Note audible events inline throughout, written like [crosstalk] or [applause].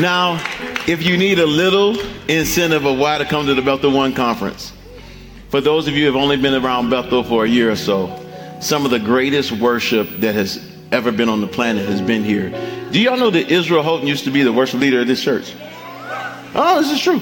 Now, if you need a little incentive of why to come to the Bethel One Conference, for those of you who have only been around Bethel for a year or so, some of the greatest worship that has ever been on the planet has been here. Do y'all know that Israel Houghton used to be the worship leader of this church? Oh, this is true.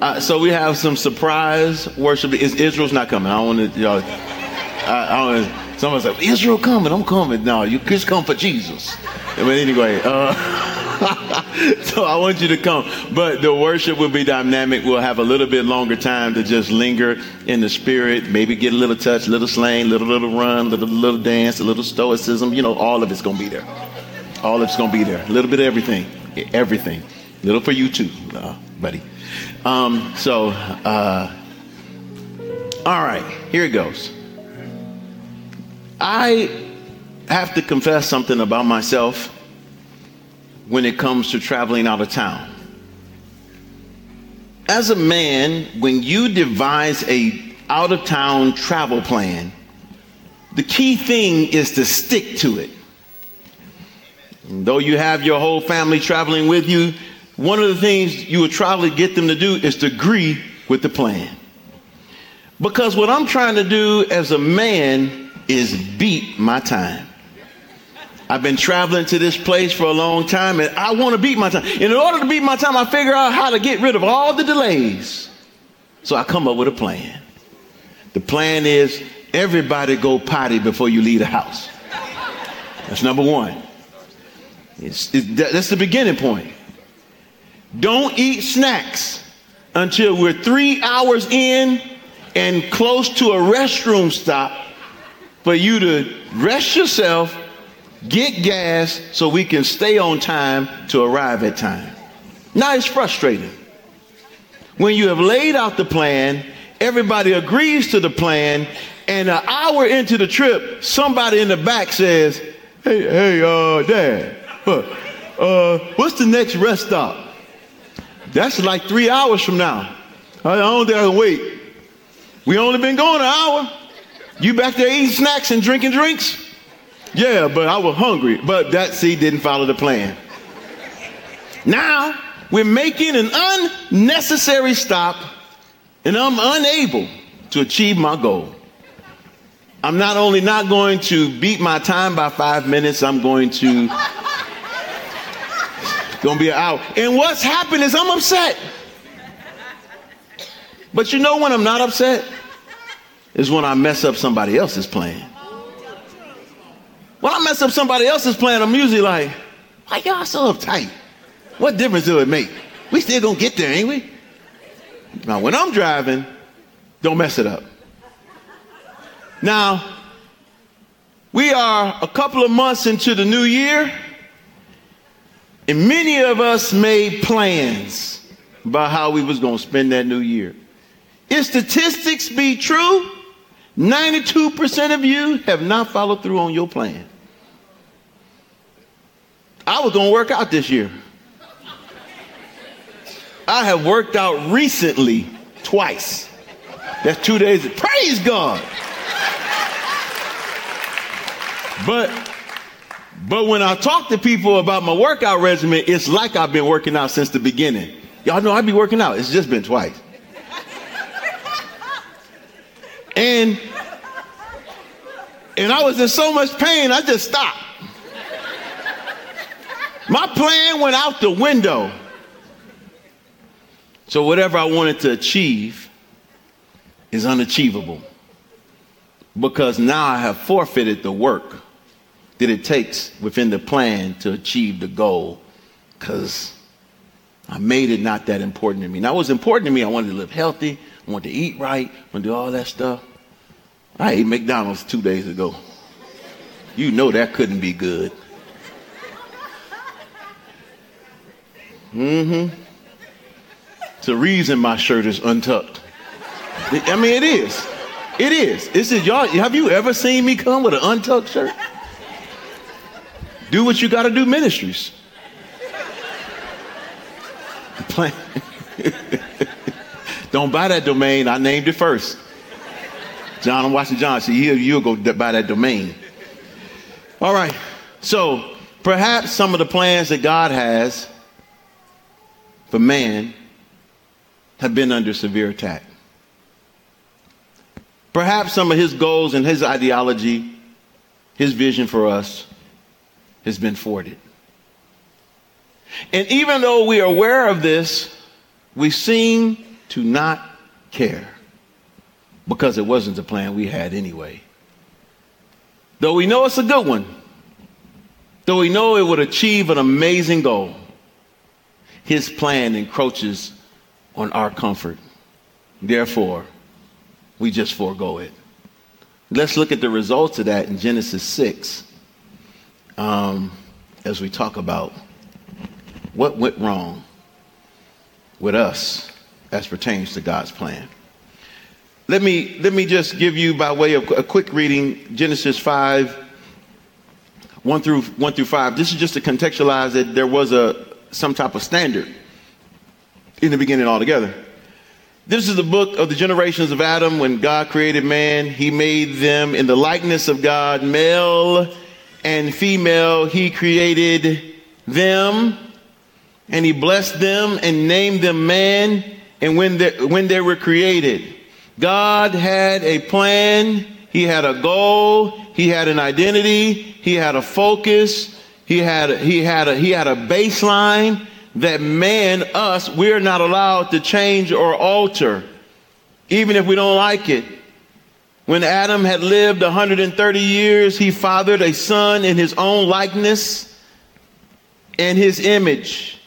Uh, so we have some surprise worship. Is Israel's not coming? I want to, y'all. I, I don't wanna- Someone said, Israel coming, I'm coming. No, you just come for Jesus. But anyway, uh, [laughs] [laughs] so I want you to come. But the worship will be dynamic. We'll have a little bit longer time to just linger in the spirit, maybe get a little touch, little slang, little, little run, little, little dance, a little stoicism. You know, all of it's going to be there. All of it's going to be there. A little bit of everything. Everything. Little for you too, uh, buddy. Um, so, uh, all right, here it goes. I have to confess something about myself when it comes to traveling out of town. As a man, when you devise a out of town travel plan, the key thing is to stick to it. And though you have your whole family traveling with you, one of the things you would try to get them to do is to agree with the plan. Because what I'm trying to do as a man is beat my time. I've been traveling to this place for a long time and I want to beat my time. In order to beat my time, I figure out how to get rid of all the delays. So I come up with a plan. The plan is everybody go potty before you leave the house. That's number one. It's, it, that- that's the beginning point. Don't eat snacks until we're three hours in and close to a restroom stop for you to rest yourself, get gas, so we can stay on time to arrive at time. Now it's frustrating. When you have laid out the plan, everybody agrees to the plan, and an hour into the trip, somebody in the back says, Hey, hey, uh, Dad, [laughs] uh, what's the next rest stop? That's like three hours from now. I don't I wait. We only been going an hour. You back there eating snacks and drinking drinks? Yeah, but I was hungry. But that seed didn't follow the plan. Now we're making an unnecessary stop, and I'm unable to achieve my goal. I'm not only not going to beat my time by five minutes, I'm going to gonna be an hour. And what's happened is I'm upset. But you know when I'm not upset? Is when I mess up somebody else's plan. Mess up somebody else's plan, I'm usually like, why y'all so uptight? What difference do it make? We still gonna get there, ain't we? Now, when I'm driving, don't mess it up. Now, we are a couple of months into the new year, and many of us made plans about how we was gonna spend that new year. If statistics be true, 92% of you have not followed through on your plan. I was going to work out this year. I have worked out recently twice. That's two days. Praise God. But but when I talk to people about my workout regimen, it's like I've been working out since the beginning. Y'all know I'd be working out. It's just been twice. And and I was in so much pain, I just stopped. My plan went out the window. So whatever I wanted to achieve is unachievable. Because now I have forfeited the work that it takes within the plan to achieve the goal. Because I made it not that important to me. Now, it was important to me. I wanted to live healthy. I wanted to eat right. I wanted to do all that stuff. I ate McDonald's two days ago. You know that couldn't be good. Mm-hmm. It's the reason my shirt is untucked. I mean, it is. It is. This is y'all. Have you ever seen me come with an untucked shirt? Do what you got to do, ministries. Plan. [laughs] Don't buy that domain. I named it first. John, I'm watching John. See, you, you'll go buy that domain. All right. So perhaps some of the plans that God has for man have been under severe attack. Perhaps some of his goals and his ideology, his vision for us, has been thwarted. And even though we are aware of this, we seem to not care because it wasn't the plan we had anyway. Though we know it's a good one, though we know it would achieve an amazing goal, his plan encroaches on our comfort. Therefore, we just forego it. Let's look at the results of that in Genesis 6 um, as we talk about what went wrong with us as pertains to God's plan. Let me, let me just give you, by way of a quick reading, Genesis 5, 1 through, 1 through 5. This is just to contextualize that there was a, some type of standard in the beginning altogether. This is the book of the generations of Adam when God created man. He made them in the likeness of God, male and female. He created them and he blessed them and named them man and when they, when they were created. God had a plan, He had a goal, He had an identity, He had a focus, He had, he had, a, he had a baseline that man, us, we're not allowed to change or alter, even if we don't like it. When Adam had lived 130 years, he fathered a son in his own likeness and his image.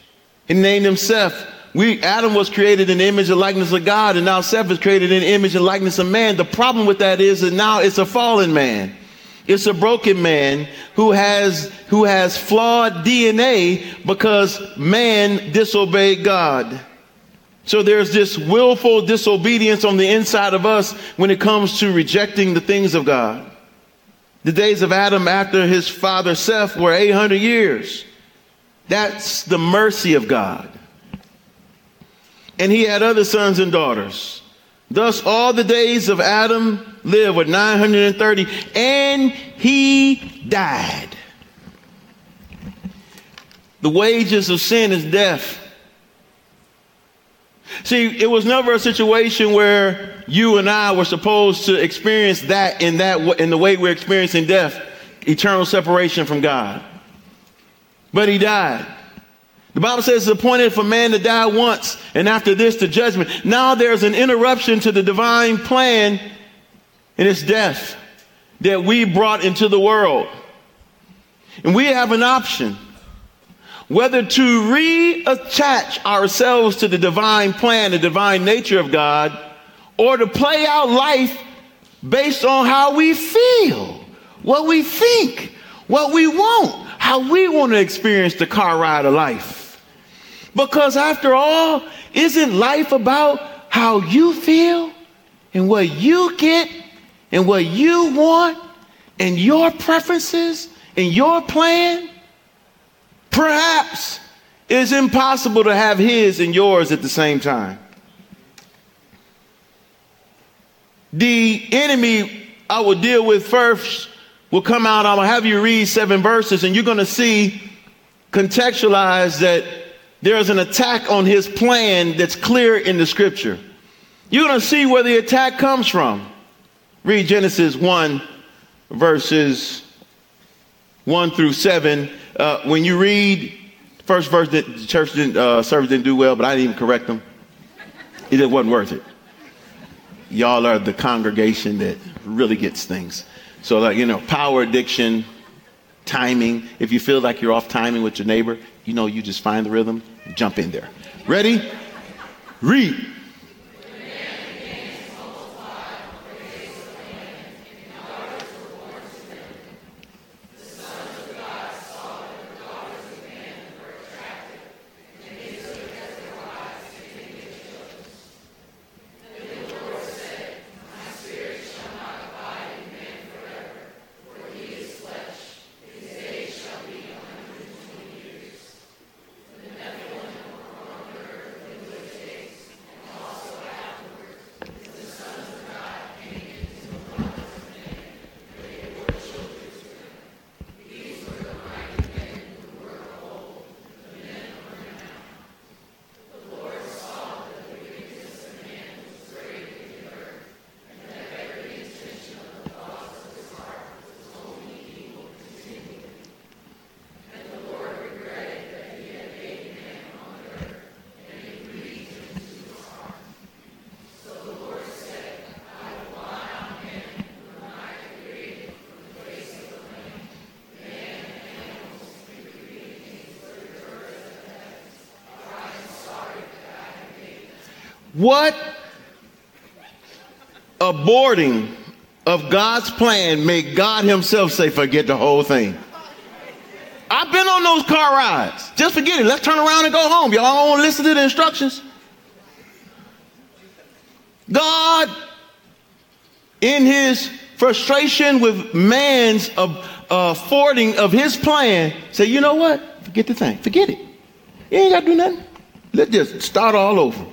He named him Seth. We, Adam was created in the image and likeness of God, and now Seth is created in the image and likeness of man. The problem with that is that now it's a fallen man. It's a broken man who has, who has flawed DNA because man disobeyed God. So there's this willful disobedience on the inside of us when it comes to rejecting the things of God. The days of Adam after his father Seth were 800 years. That's the mercy of God and he had other sons and daughters. Thus, all the days of Adam lived were 930, and he died. The wages of sin is death. See, it was never a situation where you and I were supposed to experience that in that in the way we're experiencing death, eternal separation from God. But he died. The Bible says it's appointed for man to die once, and after this, the judgment. Now there's an interruption to the divine plan, and it's death that we brought into the world. And we have an option whether to reattach ourselves to the divine plan, the divine nature of God, or to play out life based on how we feel, what we think, what we want, how we want to experience the car ride of life. Because after all, isn't life about how you feel and what you get and what you want and your preferences and your plan? Perhaps it's impossible to have his and yours at the same time. The enemy I will deal with first will come out. I'm going to have you read seven verses, and you're going to see contextualize that there's an attack on his plan that's clear in the scripture. You're going to see where the attack comes from. Read Genesis 1, verses 1 through 7. Uh, when you read first verse, that the church didn't, uh, service didn't do well, but I didn't even correct them. It wasn't worth it. Y'all are the congregation that really gets things. So, like, you know, power addiction, timing. If you feel like you're off timing with your neighbor, you know, you just find the rhythm, jump in there. Ready? Read. What aborting of God's plan made God Himself say, forget the whole thing? I've been on those car rides. Just forget it. Let's turn around and go home. Y'all don't want to listen to the instructions? God, in his frustration with man's affording of his plan, say, you know what? Forget the thing. Forget it. You ain't got to do nothing. Let's just start all over.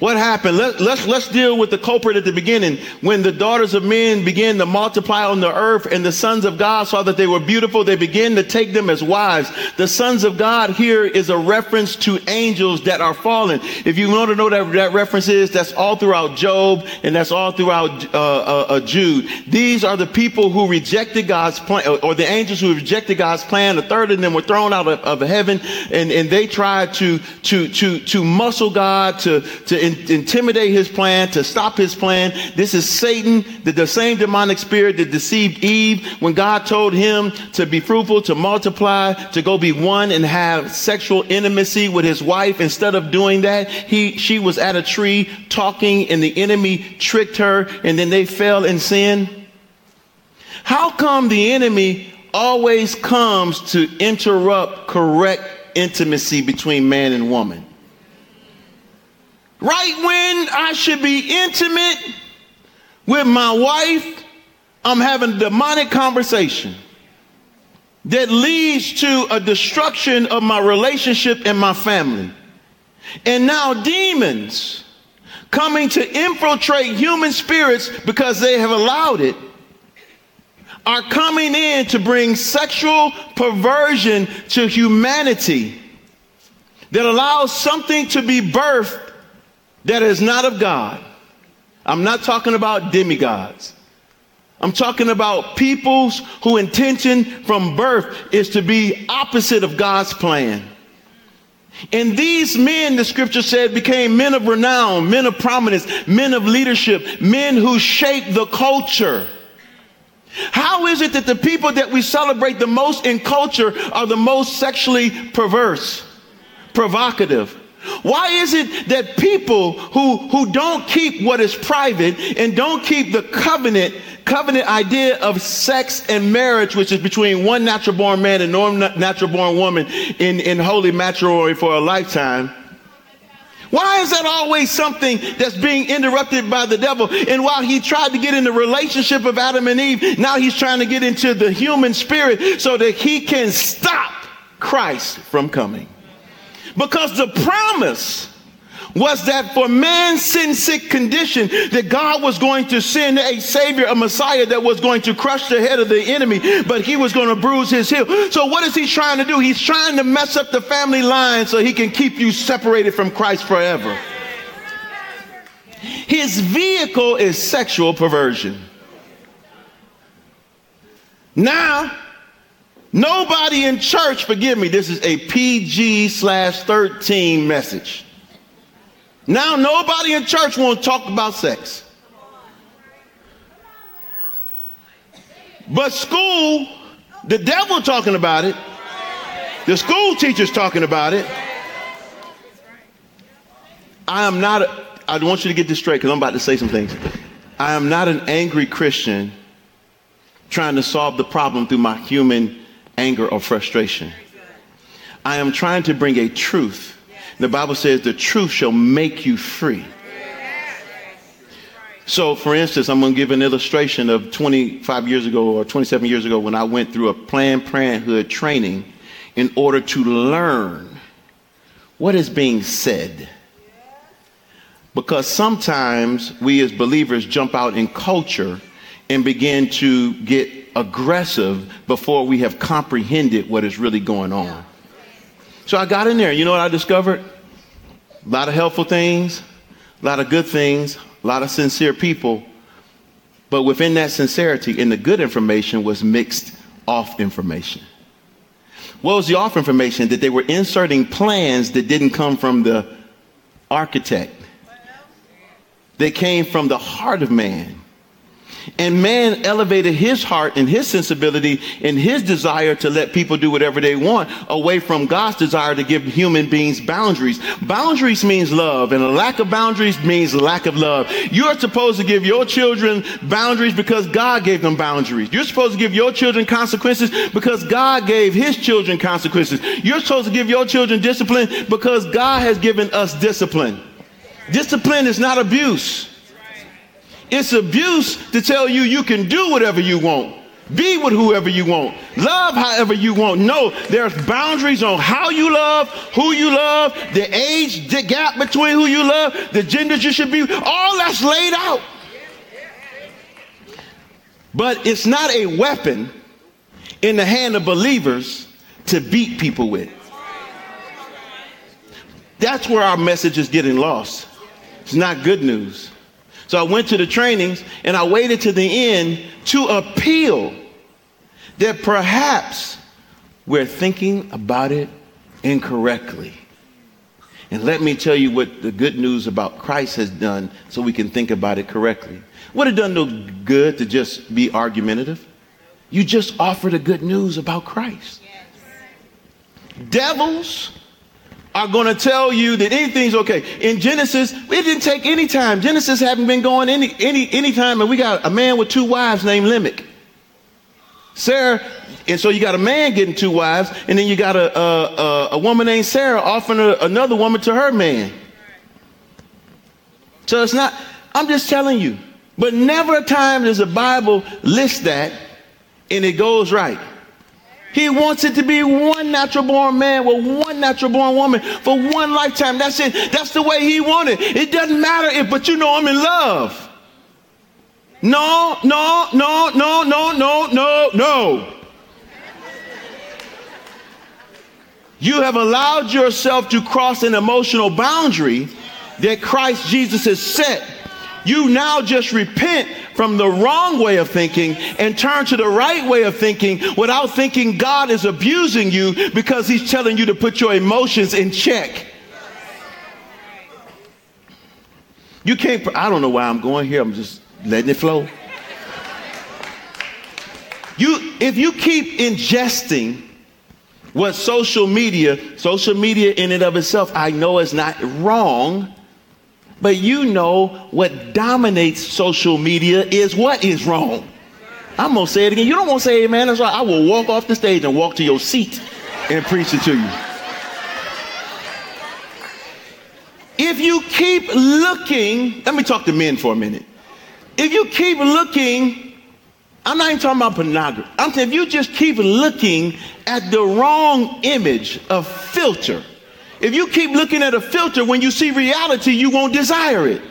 What happened? Let, let's, let's deal with the culprit at the beginning. When the daughters of men began to multiply on the earth and the sons of God saw that they were beautiful, they began to take them as wives. The sons of God here is a reference to angels that are fallen. If you want to know that that reference is, that's all throughout Job and that's all throughout uh, uh, uh, Jude. These are the people who rejected God's plan, or the angels who rejected God's plan. A third of them were thrown out of, of heaven and, and they tried to, to, to, to muscle God, to, to in, intimidate his plan, to stop his plan. This is Satan, the, the same demonic spirit that deceived Eve when God told him to be fruitful, to multiply, to go be one and have sexual intimacy with his wife. Instead of doing that, he, she was at a tree talking and the enemy tricked her and then they fell in sin. How come the enemy always comes to interrupt correct intimacy between man and woman? Right when I should be intimate with my wife, I'm having a demonic conversation that leads to a destruction of my relationship and my family. And now demons coming to infiltrate human spirits because they have allowed it are coming in to bring sexual perversion to humanity that allows something to be birthed that is not of God. I'm not talking about demigods. I'm talking about peoples whose intention from birth is to be opposite of God's plan. And these men, the scripture said, became men of renown, men of prominence, men of leadership, men who shaped the culture. How is it that the people that we celebrate the most in culture are the most sexually perverse, provocative, why is it that people who, who don't keep what is private and don't keep the covenant, covenant idea of sex and marriage, which is between one natural born man and one natural born woman in, in holy matrimony for a lifetime, why is that always something that's being interrupted by the devil? And while he tried to get in the relationship of Adam and Eve, now he's trying to get into the human spirit so that he can stop Christ from coming. Because the promise was that for man's sin sick condition that God was going to send a savior, a messiah that was going to crush the head of the enemy, but he was going to bruise his heel. So what is he trying to do? He's trying to mess up the family line so he can keep you separated from Christ forever. His vehicle is sexual perversion. Now, Nobody in church, forgive me, this is a PG slash 13 message. Now nobody in church won't talk about sex. But school, the devil talking about it. The school teachers talking about it. I am not, a, I want you to get this straight because I'm about to say some things. I am not an angry Christian trying to solve the problem through my human anger, or frustration. I am trying to bring a truth. The Bible says the truth shall make you free. So, for instance, I'm going to give an illustration of 25 years ago or 27 years ago when I went through a Planned Parenthood training in order to learn what is being said. Because sometimes we as believers jump out in culture and begin to get aggressive before we have comprehended what is really going on. So I got in there. You know what I discovered? A lot of helpful things, a lot of good things, a lot of sincere people. But within that sincerity, in the good information was mixed off information. What was the off information? That they were inserting plans that didn't come from the architect. They came from the heart of man. And man elevated his heart and his sensibility and his desire to let people do whatever they want away from God's desire to give human beings boundaries. Boundaries means love, and a lack of boundaries means lack of love. You're supposed to give your children boundaries because God gave them boundaries. You're supposed to give your children consequences because God gave his children consequences. You're supposed to give your children discipline because God has given us discipline. Discipline is not abuse. It's abuse to tell you you can do whatever you want. Be with whoever you want. Love however you want. No, there's boundaries on how you love, who you love, the age the gap between who you love, the genders you should be. All that's laid out. But it's not a weapon in the hand of believers to beat people with. That's where our message is getting lost. It's not good news. So I went to the trainings and I waited to the end to appeal that perhaps we're thinking about it incorrectly. And let me tell you what the good news about Christ has done so we can think about it correctly. Would have done no good to just be argumentative. You just offer the good news about Christ. Devils are going to tell you that anything's okay. In Genesis, it didn't take any time. Genesis hadn't been going any any any time, and we got a man with two wives named Lamech. Sarah, and so you got a man getting two wives, and then you got a a, a woman named Sarah offering a, another woman to her man. So it's not. I'm just telling you. But never a time does the Bible list that, and it goes right. He wants it to be one natural born man with one natural born woman for one lifetime. That's it. That's the way he wanted. It doesn't matter if, but you know I'm in love. No, no, no, no, no, no, no, no. You have allowed yourself to cross an emotional boundary that Christ Jesus has set you now just repent from the wrong way of thinking and turn to the right way of thinking without thinking God is abusing you because he's telling you to put your emotions in check. You can't, I don't know why I'm going here. I'm just letting it flow. You, if you keep ingesting what social media, social media in and of itself, I know is not wrong but you know what dominates social media is what is wrong. I'm going to say it again. You don't want to say amen. That's I will walk off the stage and walk to your seat and preach it to you. If you keep looking, let me talk to men for a minute. If you keep looking, I'm not even talking about pornography. I'm saying if you just keep looking at the wrong image of filter, if you keep looking at a filter, when you see reality, you won't desire it.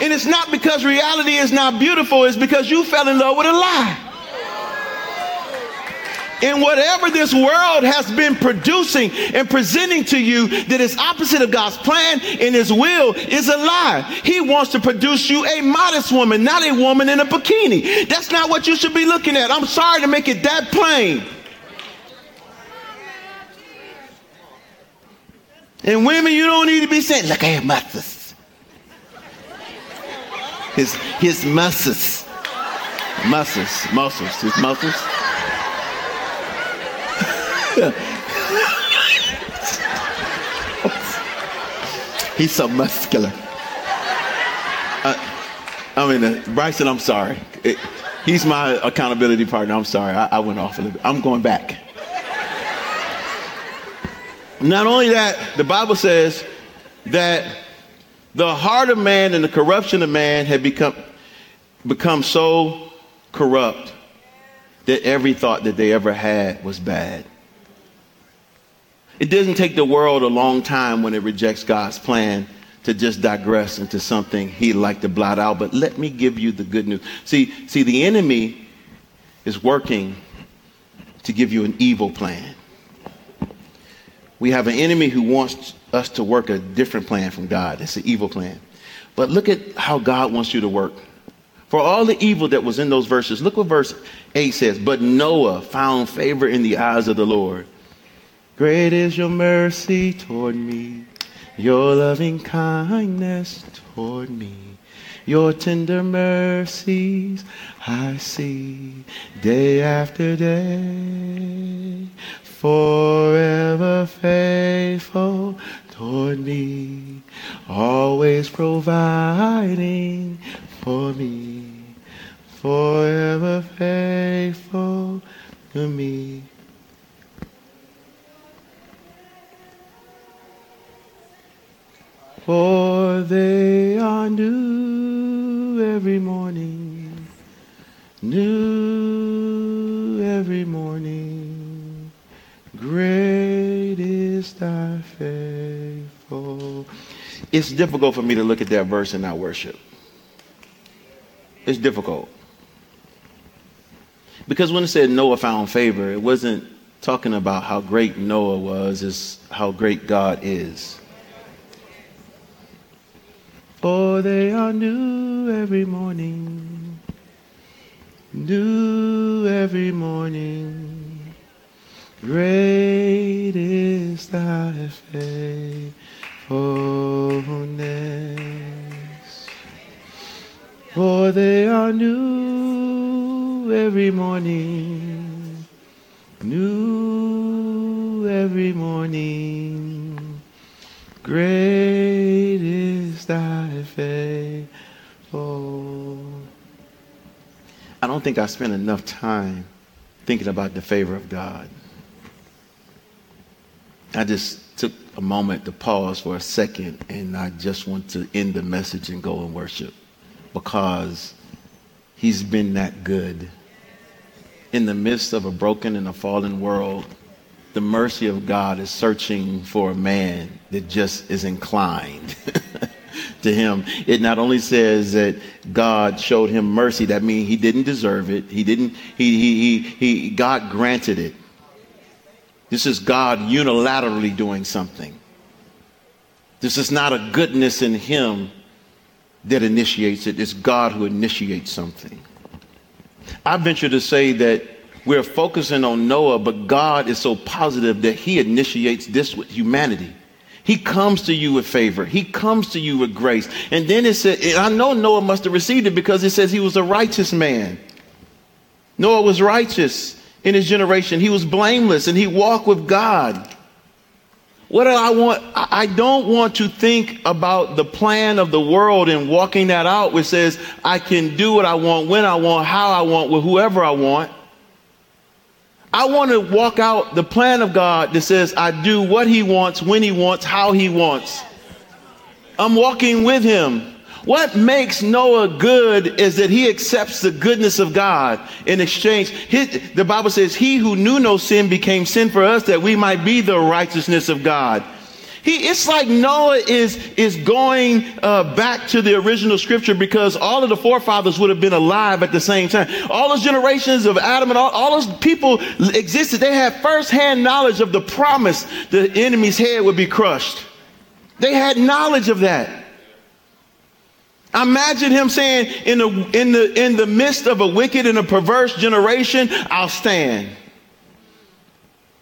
And it's not because reality is not beautiful, it's because you fell in love with a lie. And whatever this world has been producing and presenting to you that is opposite of God's plan and His will is a lie. He wants to produce you a modest woman, not a woman in a bikini. That's not what you should be looking at. I'm sorry to make it that plain. And women, you don't need to be saying, look at his muscles. His, his muscles. Muscles, muscles, his muscles. [laughs] He's so muscular. Uh, I mean, uh, Bryson, I'm sorry. It, he's my accountability partner. I'm sorry. I, I went off a little bit. I'm going back. Not only that, the Bible says that the heart of man and the corruption of man had become, become so corrupt that every thought that they ever had was bad. It doesn't take the world a long time when it rejects God's plan to just digress into something he'd like to blot out. But let me give you the good news. See, see, the enemy is working to give you an evil plan. We have an enemy who wants us to work a different plan from God. It's an evil plan. But look at how God wants you to work. For all the evil that was in those verses, look what verse 8 says. But Noah found favor in the eyes of the Lord. Great is your mercy toward me, your loving kindness toward me. Your tender mercies I see day after day. Forever faithful toward me, always providing for me. Forever faithful to me. For they are new every morning, new every morning. Great is thy faithful. It's difficult for me to look at that verse and not worship. It's difficult. Because when it said Noah found favor, it wasn't talking about how great Noah was, it's how great God is. For they are new every morning, new every morning. Great is thy faithfulness. For they are new every morning, new every morning. Great is thy faithful. I don't think I spent enough time thinking about the favor of God. I just took a moment to pause for a second and I just want to end the message and go and worship because he's been that good. In the midst of a broken and a fallen world, the mercy of God is searching for a man that just is inclined [laughs] to him. It not only says that God showed him mercy, that means he didn't deserve it. He didn't, he, he, he, he, God granted it. This is God unilaterally doing something. This is not a goodness in him that initiates it. It's God who initiates something. I venture to say that we're focusing on Noah, but God is so positive that he initiates this with humanity. He comes to you with favor. He comes to you with grace. And then it said, I know Noah must have received it because it says he was a righteous man. Noah was righteous in his generation. He was blameless and he walked with God. What do I want? I don't want to think about the plan of the world and walking that out, which says I can do what I want, when I want, how I want, with whoever I want. I want to walk out the plan of God that says I do what he wants, when he wants, how he wants. I'm walking with him. What makes Noah good is that he accepts the goodness of God in exchange. His, the Bible says, He who knew no sin became sin for us that we might be the righteousness of God. He, it's like Noah is, is going uh, back to the original scripture because all of the forefathers would have been alive at the same time. All those generations of Adam and all, all those people existed. They had firsthand knowledge of the promise the enemy's head would be crushed. They had knowledge of that. Imagine him saying, in the, in, the, in the midst of a wicked and a perverse generation, I'll stand.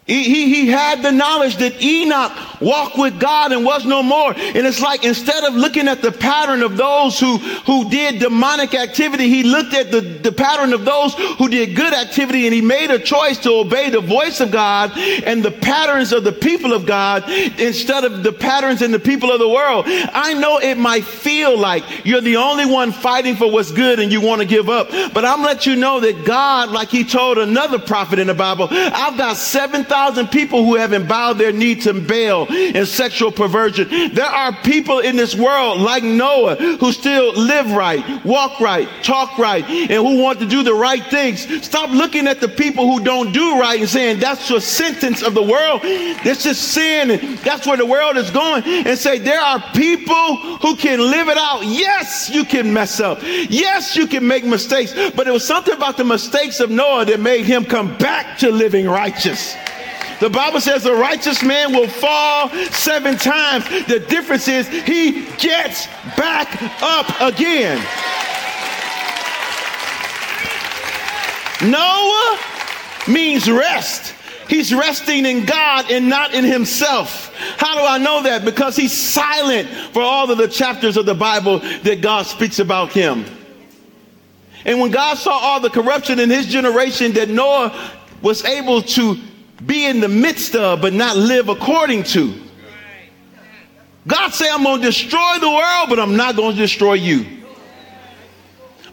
He, he, he, had the knowledge that Enoch walked with God and was no more. And it's like instead of looking at the pattern of those who, who did demonic activity, he looked at the, the pattern of those who did good activity and he made a choice to obey the voice of God and the patterns of the people of God instead of the patterns in the people of the world. I know it might feel like you're the only one fighting for what's good and you want to give up. But I'm let you know that God, like he told another prophet in the Bible, I've got 7,000 thousand people who haven't bowed their knee to Baal and sexual perversion. There are people in this world like Noah who still live right, walk right, talk right, and who want to do the right things. Stop looking at the people who don't do right and saying that's the sentence of the world. This is sin. That's where the world is going. And say there are people who can live it out. Yes, you can mess up. Yes, you can make mistakes. But it was something about the mistakes of Noah that made him come back to living righteous. The Bible says the righteous man will fall seven times. The difference is he gets back up again. Noah means rest. He's resting in God and not in himself. How do I know that? Because he's silent for all of the chapters of the Bible that God speaks about him. And when God saw all the corruption in his generation that Noah was able to be in the midst of but not live according to, God said, I'm going to destroy the world, but I'm not going to destroy you.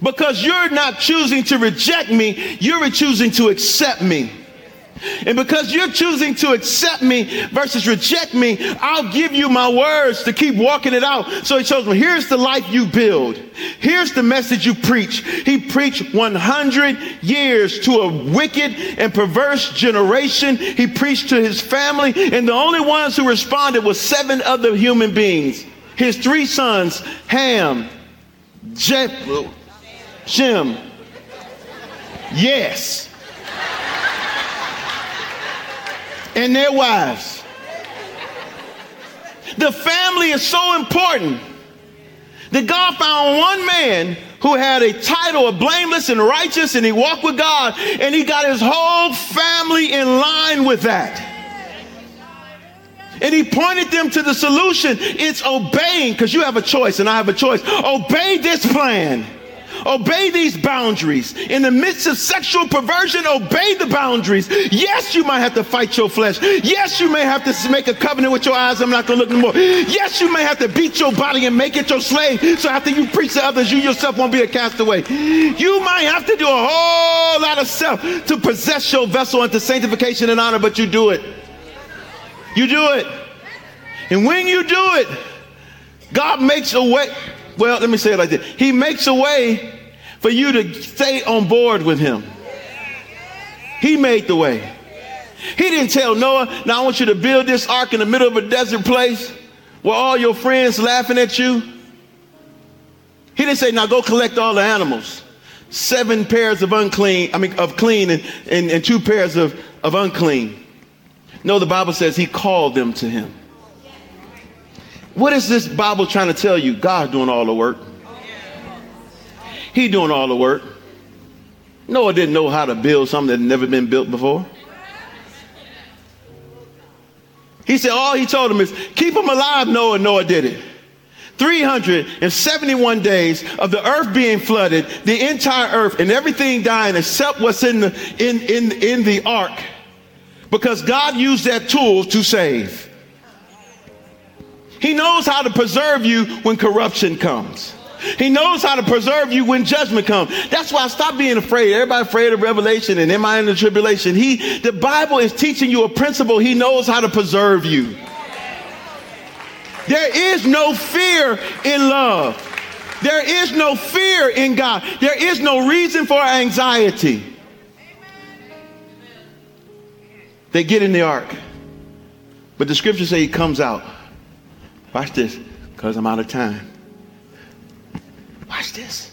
Because you're not choosing to reject me, you're choosing to accept me. And because you're choosing to accept me versus reject me, I'll give you my words to keep walking it out. So he shows me, here's the life you build. Here's the message you preach. He preached 100 years to a wicked and perverse generation. He preached to his family and the only ones who responded was seven other human beings. His three sons, Ham, Japheth, Shem. Yes. And their wives. The family is so important that God found one man who had a title of blameless and righteous and he walked with God and he got his whole family in line with that. And he pointed them to the solution. It's obeying because you have a choice and I have a choice. Obey this plan. Obey these boundaries. In the midst of sexual perversion, obey the boundaries. Yes, you might have to fight your flesh. Yes, you may have to make a covenant with your eyes. I'm not going to look anymore. Yes, you may have to beat your body and make it your slave. So after you preach to others, you yourself won't be a castaway. You might have to do a whole lot of self to possess your vessel into sanctification and honor, but you do it. You do it. And when you do it, God makes a way. Well, let me say it like this He makes a way for you to stay on board with Him. He made the way. He didn't tell Noah, now I want you to build this ark in the middle of a desert place where all your friends laughing at you. He didn't say, now go collect all the animals. Seven pairs of unclean, I mean, of clean and, and, and two pairs of, of unclean. No, the Bible says he called them to him. What is this Bible trying to tell you? God's doing all the work. He doing all the work. Noah didn't know how to build something that had never been built before. He said all he told him is keep them alive, Noah. Noah did it. 371 days of the earth being flooded, the entire earth and everything dying except what's in the, in, in, in the ark. Because God used that tool to save. He knows how to preserve you when corruption comes. He knows how to preserve you when judgment comes. That's why stop being afraid. Everybody afraid of revelation and am I in the tribulation? He, the Bible is teaching you a principle. He knows how to preserve you. There is no fear in love. There is no fear in God. There is no reason for anxiety. They get in the ark. But the scriptures say he comes out. Watch this, because I'm out of time. Watch this.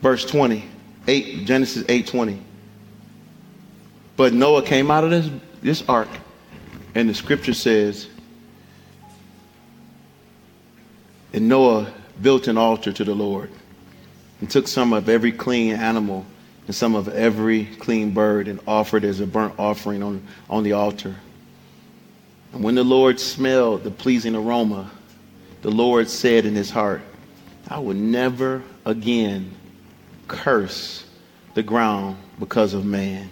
Verse 20, 8, Genesis 8:20. But Noah came out of this, this ark, and the scripture says, and Noah built an altar to the Lord and took some of every clean animal and some of every clean bird and offered as a burnt offering on, on the altar. And when the Lord smelled the pleasing aroma, the Lord said in his heart, I will never again curse the ground because of man.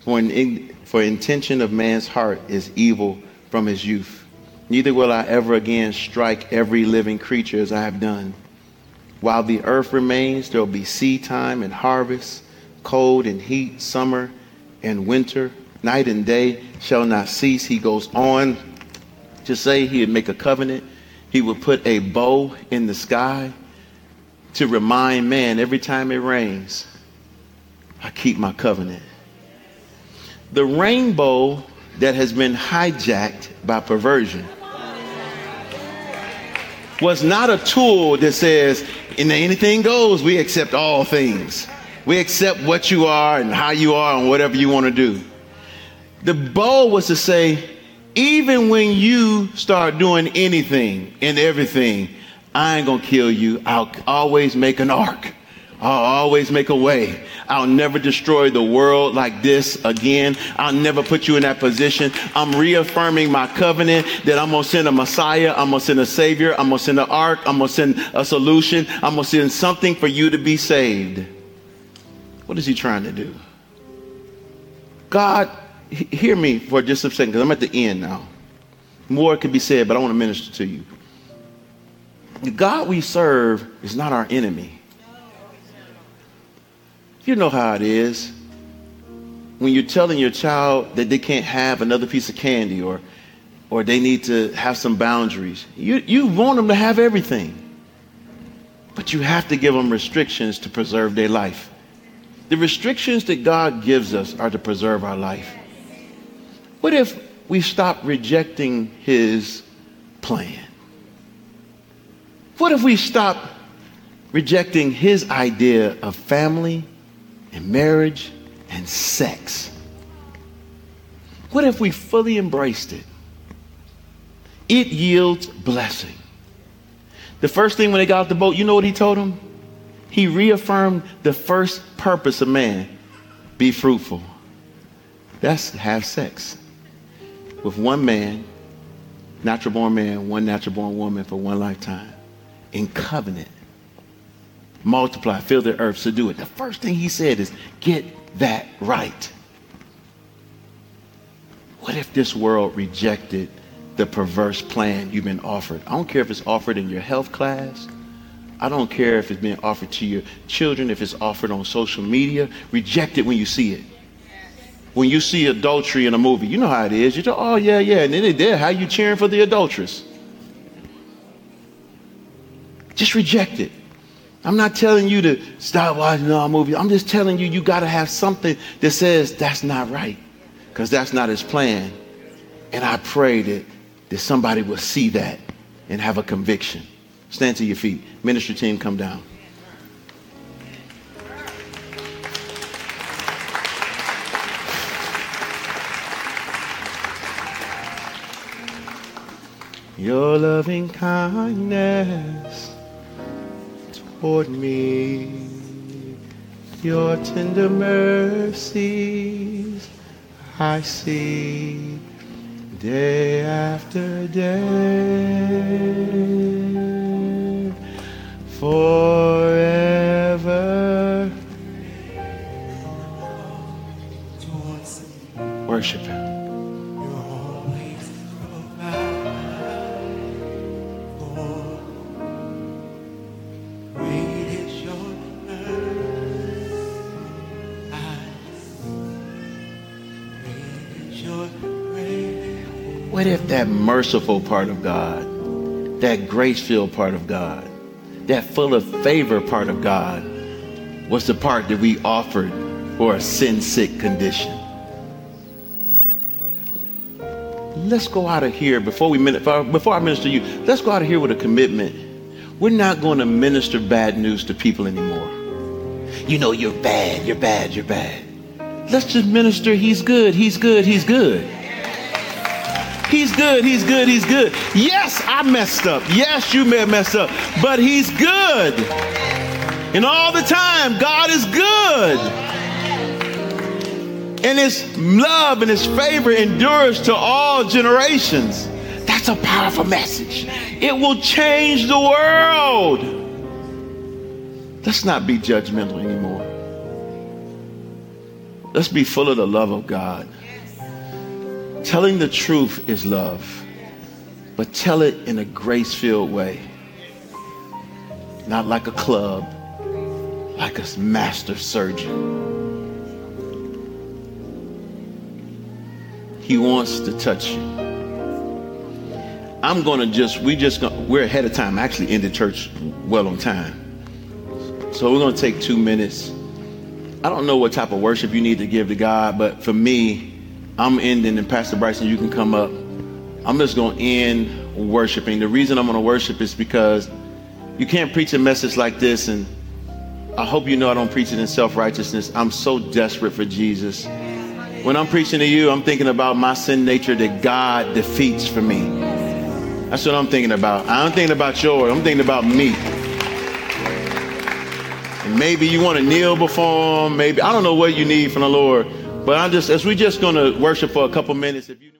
For, in, for intention of man's heart is evil from his youth. Neither will I ever again strike every living creature as I have done. While the earth remains, there will be seed time and harvest, cold and heat, summer and winter. Night and day shall not cease. He goes on to say he would make a covenant. He would put a bow in the sky to remind man every time it rains, I keep my covenant. The rainbow that has been hijacked by perversion was not a tool that says, in anything goes, we accept all things. We accept what you are and how you are and whatever you want to do. The bow was to say, even when you start doing anything and everything, I ain't gonna kill you. I'll always make an ark I'll always make a way. I'll never destroy the world like this again. I'll never put you in that position. I'm reaffirming my covenant that I'm going to send a Messiah. I'm going to send a Savior. I'm going to send an ark. I'm going to send a solution. I'm going to send something for you to be saved. What is he trying to do? God, hear me for just a second because I'm at the end now. More could be said, but I want to minister to you. The God we serve is not our enemy. You know how it is when you're telling your child that they can't have another piece of candy or, or they need to have some boundaries. You, you want them to have everything. But you have to give them restrictions to preserve their life. The restrictions that God gives us are to preserve our life. What if we stop rejecting His plan? What if we stop rejecting His idea of family and marriage and sex. What if we fully embraced it? It yields blessing. The first thing when they got off the boat, you know what he told them? He reaffirmed the first purpose of man be fruitful. That's have sex with one man, natural born man, one natural born woman for one lifetime in covenant multiply, fill the earth, subdue it. The first thing he said is, get that right. What if this world rejected the perverse plan you've been offered? I don't care if it's offered in your health class. I don't care if it's being offered to your children, if it's offered on social media. Reject it when you see it. When you see adultery in a movie, you know how it is. You go, oh, yeah, yeah. And then they there, how you cheering for the adulteress? Just reject it. I'm not telling you to stop watching all movies. I'm just telling you, you got to have something that says that's not right because that's not his plan. And I pray that, that somebody will see that and have a conviction. Stand to your feet. Ministry team, come down. Your loving kindness toward me. Your tender mercies I see day after day. Forever. Worship Him. What if that merciful part of God, that grace filled part of God, that full of favor part of God was the part that we offered for a sin sick condition? Let's go out of here before we before I minister to you. Let's go out of here with a commitment. We're not going to minister bad news to people anymore. You know, you're bad, you're bad, you're bad. Let's just minister, he's good, he's good, he's good. He's good, he's good, he's good. Yes, I messed up. Yes, you may have messed up, but he's good. And all the time, God is good. And his love and his favor endures to all generations. That's a powerful message. It will change the world. Let's not be judgmental anymore. Let's be full of the love of God. Telling the truth is love, but tell it in a grace filled way. Not like a club, like a master surgeon. He wants to touch you. I'm to just, we just, gonna, we're ahead of time. I actually ended church well on time. So we're to take two minutes. I don't know what type of worship you need to give to God, but for me, I'm ending, and Pastor Bryson, you can come up. I'm just going to end worshiping. The reason I'm going to worship is because you can't preach a message like this, and I hope you know I don't preach it in self righteousness. I'm so desperate for Jesus. When I'm preaching to you, I'm thinking about my sin nature that God defeats for me. That's what I'm thinking about. I'm thinking about yours. I'm thinking about me. And maybe you want to kneel before him. Maybe I don't know what you need from the Lord, but I'm just as we just going to worship for a couple minutes. If you